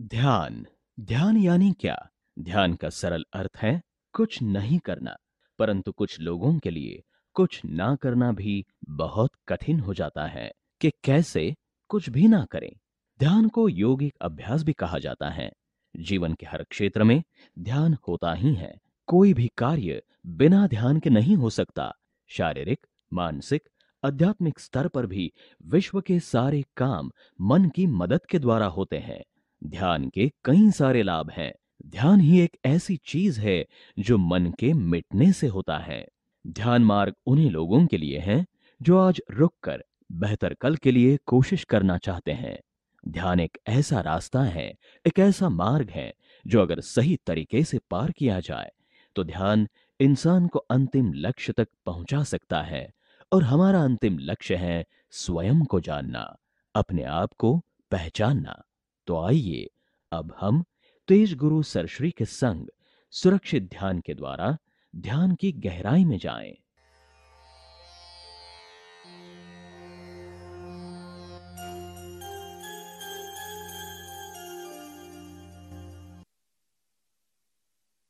ध्यान ध्यान यानी क्या? ध्यान का सरल अर्थ है कुछ नहीं करना, परंतु कुछ लोगों के लिए कुछ ना करना भी बहुत कठिन हो जाता है कि कैसे कुछ भी ना करें। ध्यान को योगिक अभ्यास भी कहा जाता है। जीवन के हर क्षेत्र में ध्यान होता ही है। कोई भी कार्य बिना ध्यान के नहीं हो सकता। शारीरिक, मानसिक, आध्यात्मिक स्तर पर भी विश्व के सारे काम मन की मदद के द्वारा होते हैं। ध्यान के कई सारे लाभ हैं। ध्यान ही एक ऐसी चीज़ है जो मन के मिटने से होता है। ध्यान मार्ग उन्हीं लोगों के लिए है जो आज रुककर बेहतर कल के लिए कोशिश करना चाहते हैं। ध्यान एक ऐसा रास्ता है, एक ऐसा मार्ग है जो अगर सही तरीके से पार किया जाए तो ध्यान इंसान को अंतिम लक्ष्य तक पहुँचा सकता है और हमारा अंतिम लक्ष्य है स्वयं को जानना, अपने आप को पहचानना। तो आइए, अब हम तेज गुरु सरश्री के संग सुरक्षित ध्यान के द्वारा ध्यान की गहराई में जाएँ।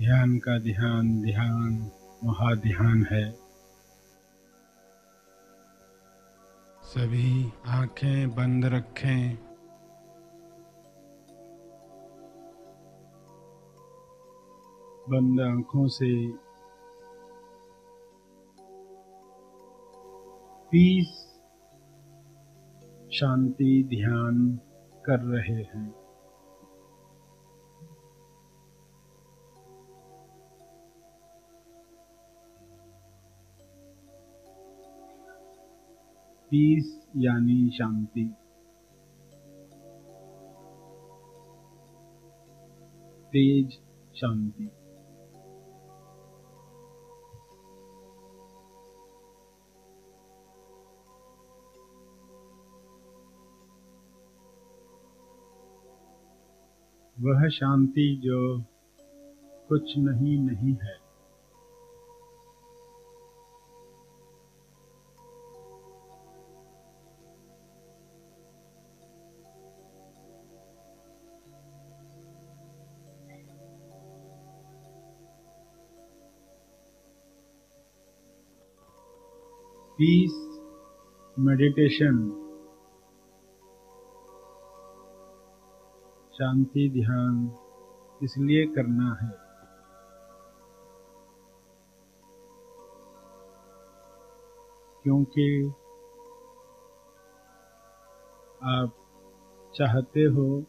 ध्यान का ध्यान ध्यान, महाध्यान है सभी आँखें बंद रखें बंद आँखों से पीस शांति ध्यान कर रहे हैं पीस यानी शांति तेज शांति वह शांति जो कुछ नहीं नहीं है। पीस मेडिटेशन शांति, ध्यान इसलिए करना है। क्योंकि आप चाहते हो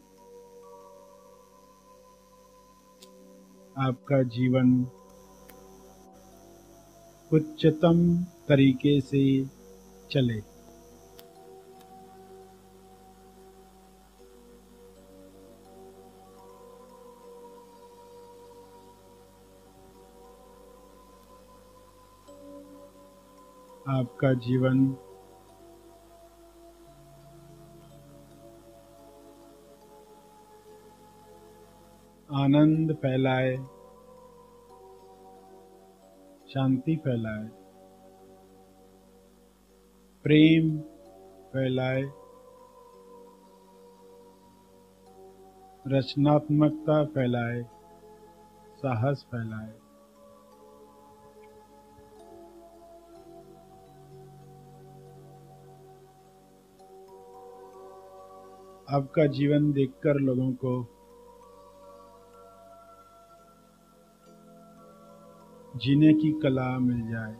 आपका जीवन उच्चतम तरीके से चले। आपका जीवन। आनंद फैलाए शांति फैलाए प्रेम फैलाए रचनात्मकता फैलाए साहस फैलाए। आपका जीवन देखकर लोगों को जीने की कला मिल जाए।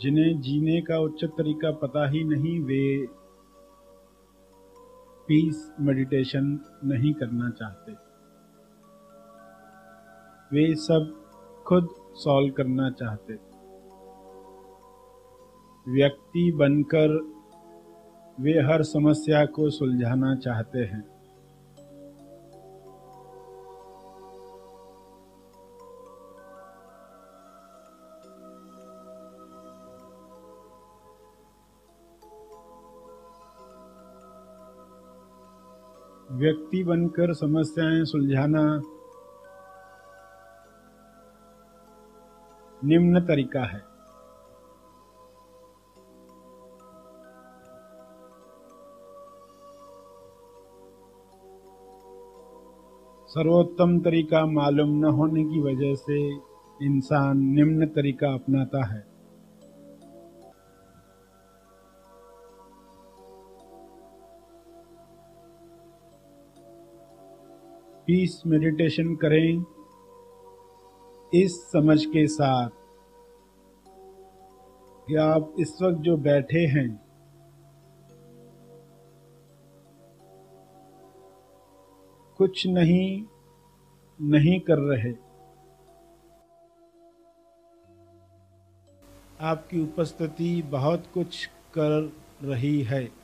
जिन्हें जीने का उच्च तरीका पता ही नहीं, वे पीस मेडिटेशन नहीं करना चाहते। वे सब खुद सॉल्व करना चाहते। व्यक्ति बनकर वे हर समस्या को सुलझाना चाहते हैं। व्यक्ति बनकर समस्याएँ सुलझाना, निम्न तरीका है। सर्वोत्तम तरीका मालूम न होने की वजह से इंसान निम्न तरीका अपनाता है। पीस मेडिटेशन करें इस समझ के साथ कि आप इस वक्त जो बैठे हैं, कुछ नहीं नहीं कर रहे। आपकी उपस्थिति बहुत कुछ कर रही है।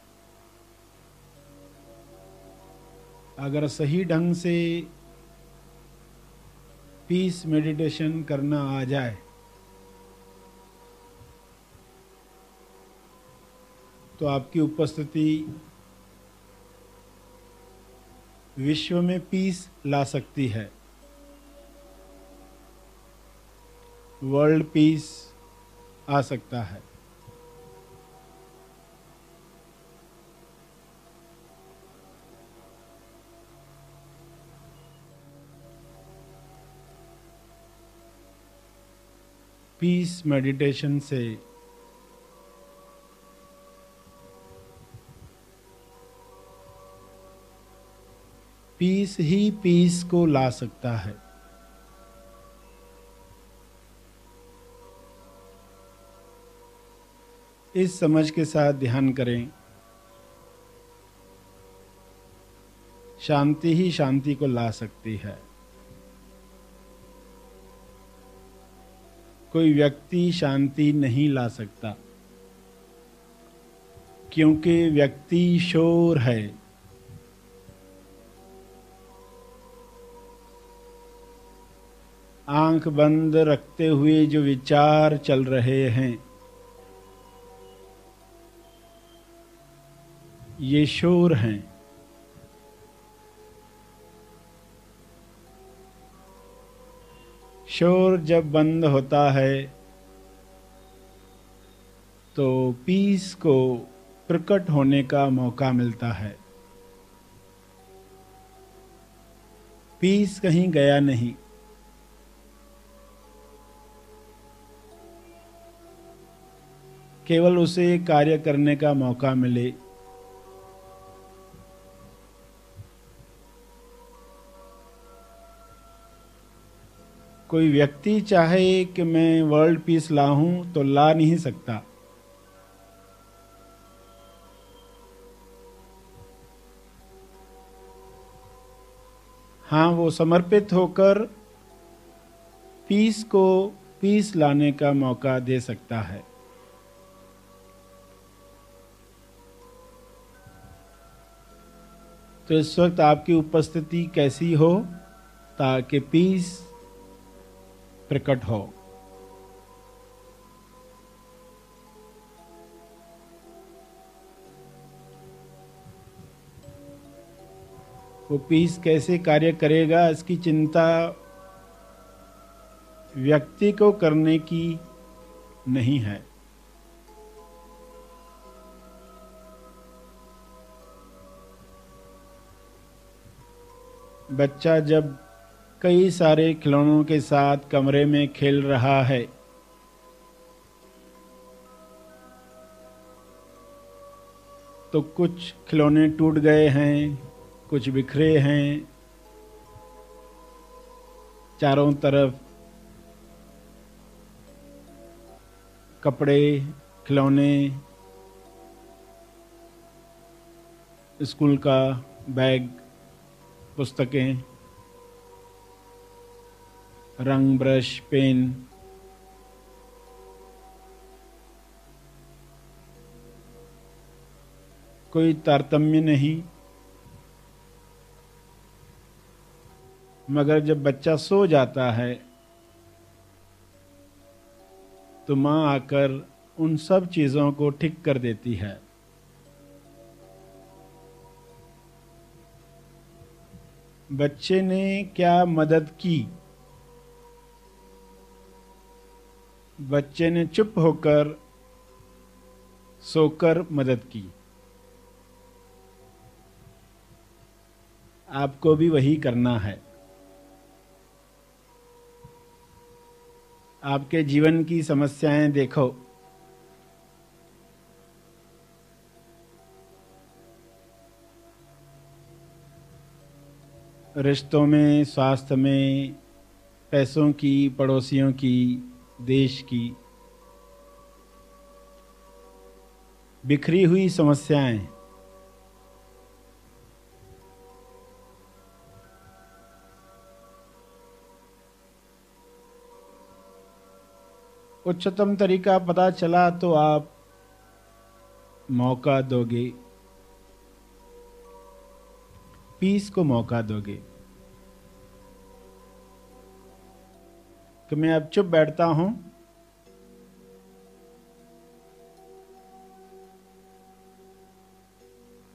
अगर सही ढंग से पीस मेडिटेशन करना आ जाए तो आपकी उपस्थिति विश्व में पीस ला सकती है। वर्ल्ड पीस आ सकता है। पीस मेडिटेशन से पीस ही पीस को ला सकता है। इस समझ के साथ ध्यान करें। शांति ही शांति को ला सकती है। कोई व्यक्ति शांति नहीं ला सकता। क्योंकि व्यक्ति शोर है। आँख बंद रखते हुए जो विचार चल रहे हैं, ये शोर हैं। शोर जब बंद होता है तो पीस को प्रकट होने का मौका मिलता है। पीस कहीं गया नहीं। केवल उसे कार्य करने का मौका मिले। कोई व्यक्ति चाहे कि मैं वर्ल्ड पीस लाऊं तो ला नहीं सकता। हाँ वो समर्पित होकर पीस को पीस लाने का मौका दे सकता है। तो इस वक्त आपकी उपस्थिति कैसी हो ताकि पीस प्रकट हो। वो पीस कैसे कार्य करेगा, इसकी चिंता व्यक्ति को करने की नहीं है। बच्चा जब कई सारे खिलौनों के साथ कमरे में खेल रहा है। तो कुछ खिलौने टूट गए हैं, कुछ बिखरे हैं। चारों तरफ़ कपड़े, खिलौने, स्कूल का बैग, पुस्तकें। रंग ब्रश पेन कोई तारतम्य नहीं। मगर जब बच्चा सो जाता है तो माँ आकर उन सब चीज़ों को ठीक कर देती है। बच्चे ने क्या मदद की? बच्चे ने चुप होकर सोकर मदद की। आपको भी वही करना है। आपके जीवन की समस्याएँ देखो। रिश्तों में, स्वास्थ्य में, पैसों की, पड़ोसियों की देश की बिखरी हुई समस्याएँ। उच्चतम तरीका पता चला तो आप मौका दोगे। पीस को मौका दोगे। कि मैं अब चुप बैठता हूँ।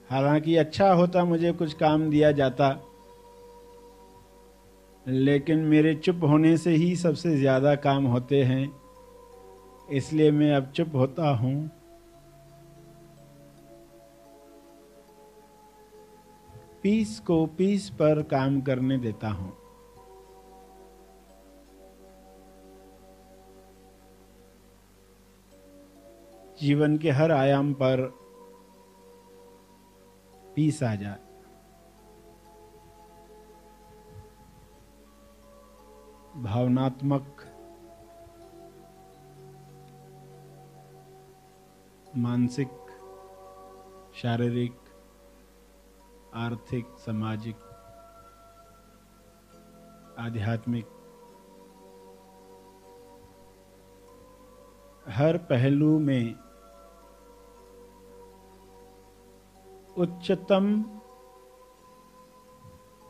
हालाँकि अच्छा होता मुझे कुछ काम दिया जाता, लेकिन मेरे चुप होने से ही सबसे ज़्यादा काम होते हैं, इसलिए मैं अब चुप होता हूँ। पीस को पीस पर काम करने देता हूँ। जीवन के हर आयाम पर पीस आ जाए। भावनात्मक मानसिक, शारीरिक, आर्थिक, सामाजिक, आध्यात्मिक हर पहलू में उच्चतम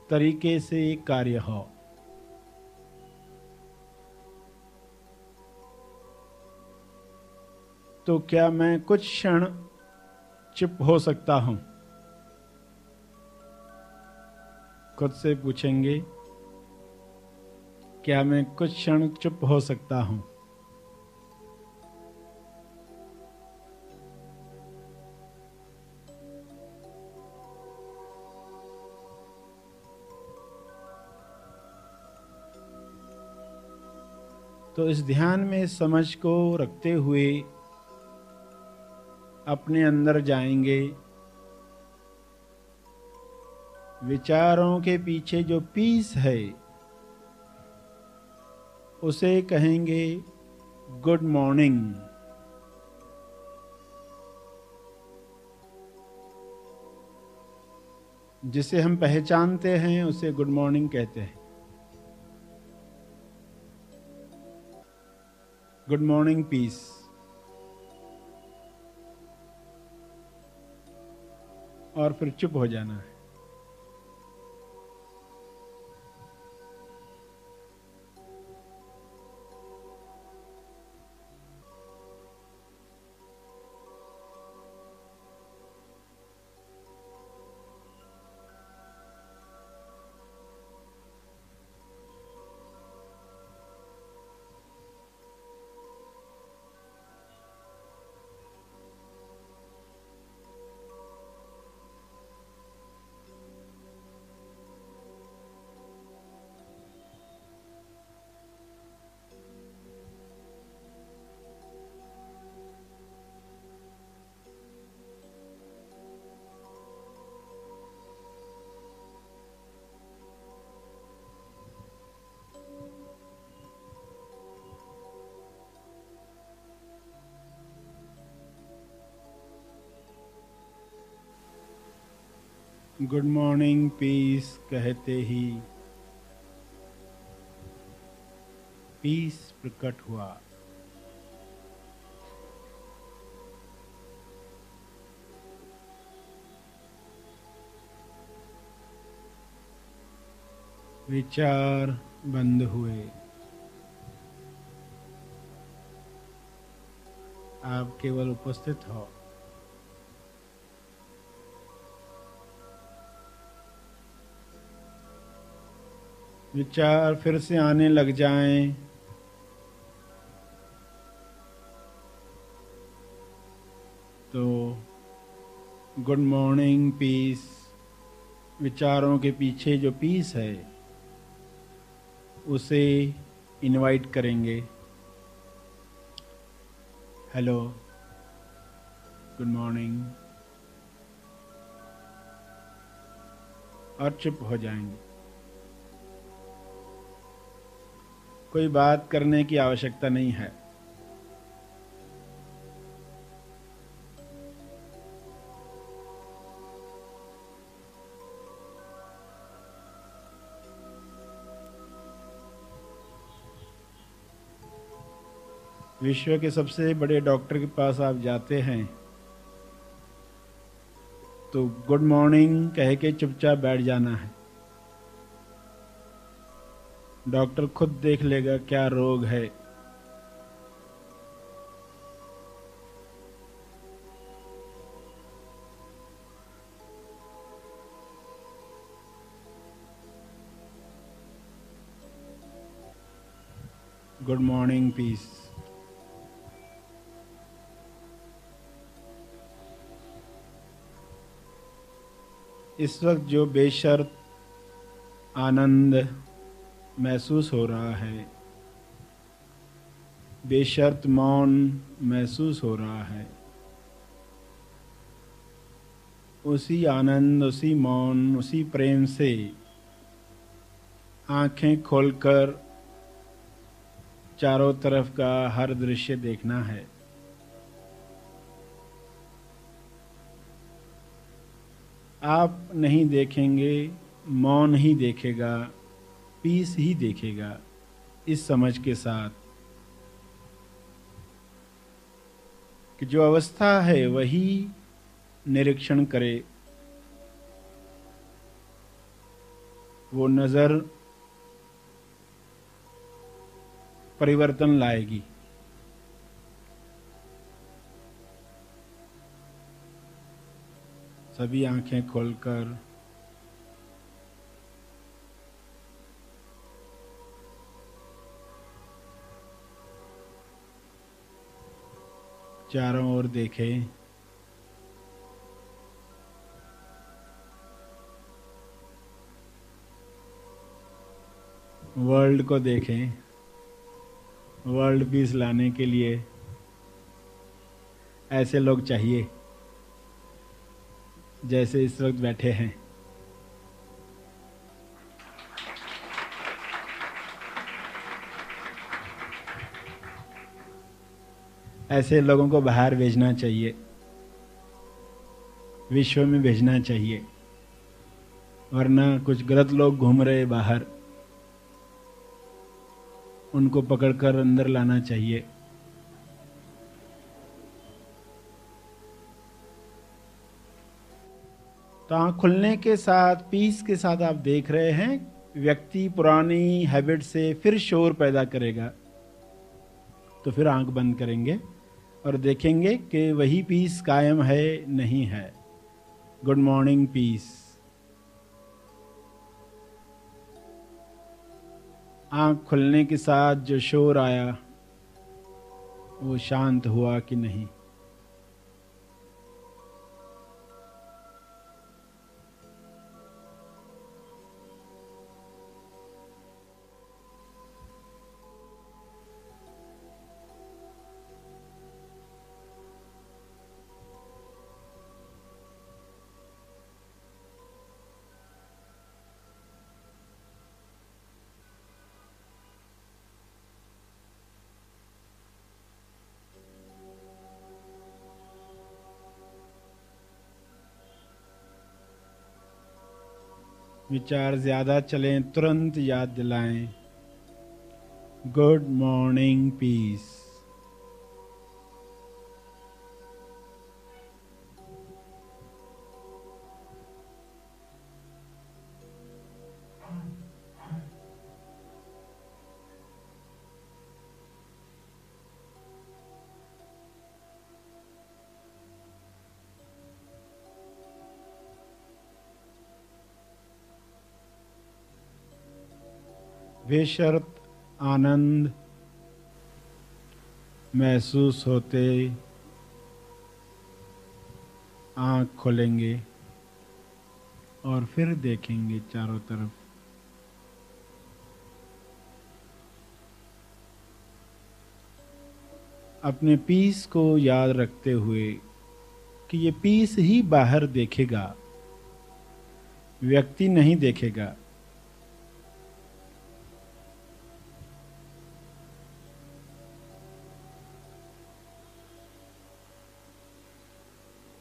तरीके से कार्य हो। तो क्या मैं कुछ क्षण चुप हो सकता हूँ? खुद से पूछेंगे, क्या मैं कुछ क्षण चुप हो सकता हूँ? तो इस ध्यान में समझ को रखते हुए अपने अंदर जाएँगे। विचारों के पीछे जो पीस है, उसे कहेंगे गुड मॉर्निंग जिसे हम पहचानते हैं, उसे गुड मॉर्निंग कहते हैं। गुड मॉर्निंग पीस और फिर चुप हो जाना है। गुड मॉर्निंग पीस कहते ही। पीस प्रकट हुआ। विचार बंद हुए। आप केवल उपस्थित हो। विचार फिर से आने लग जाएँ। तो गुड मॉर्निंग पीस विचारों के पीछे जो पीस है, उसे इनवाइट करेंगे। हेलो गुड मॉर्निंग और चुप हो जाएँगे। कोई बात करने की आवश्यकता नहीं है। विश्व के सबसे बड़े डॉक्टर के पास आप जाते हैं तो गुड मॉर्निंग कह के चुपचाप बैठ जाना है। डॉक्टर खुद देख लेगा क्या रोग है। Good morning, peace. इस वक्त जो बेशर्त आनंद महसूस हो रहा है। बेशर्त मौन महसूस हो रहा है। उसी आनंद, उसी मौन, उसी प्रेम से आँखें खोलकर चारों तरफ़ का हर दृश्य देखना है। आप नहीं देखेंगे, मौन ही देखेगा। पीस ही देखेगा इस समझ के साथ कि जो अवस्था है वही निरीक्षण करे। वो नज़र परिवर्तन लाएगी। सभी आँखें खोलकर चारों ओर देखें। वर्ल्ड को देखें। वर्ल्ड पीस लाने के लिए ऐसे लोग चाहिए, जैसे इस वक्त बैठे हैं। ऐसे लोगों को बाहर भेजना चाहिए। विश्व में भेजना चाहिए। वरना कुछ गलत लोग घूम रहे बाहर। उनको पकड़कर अंदर लाना चाहिए। तो आँख खुलने के साथ, पीस के साथ आप देख रहे हैं, व्यक्ति पुरानी हैबिट से फिर शोर पैदा करेगा। तो फिर आँख बंद करेंगे। और देखेंगे कि वही पीस कायम है, नहीं है। गुड मॉर्निंग पीस आँख खुलने के साथ जो शोर आया, वो शांत हुआ कि नहीं। विचार ज़्यादा चलें तुरंत याद दिलाएँ। गुड मॉर्निंग पीस बेशर्त आनंद महसूस होते आँख खोलेंगे और फिर देखेंगे चारों तरफ़। अपने पीस को याद रखते हुए कि ये पीस ही बाहर देखेगा, व्यक्ति नहीं देखेगा।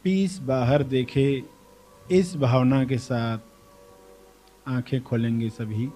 पीस बाहर देखे इस भावना के साथ आँखें खोलेंगे सभी।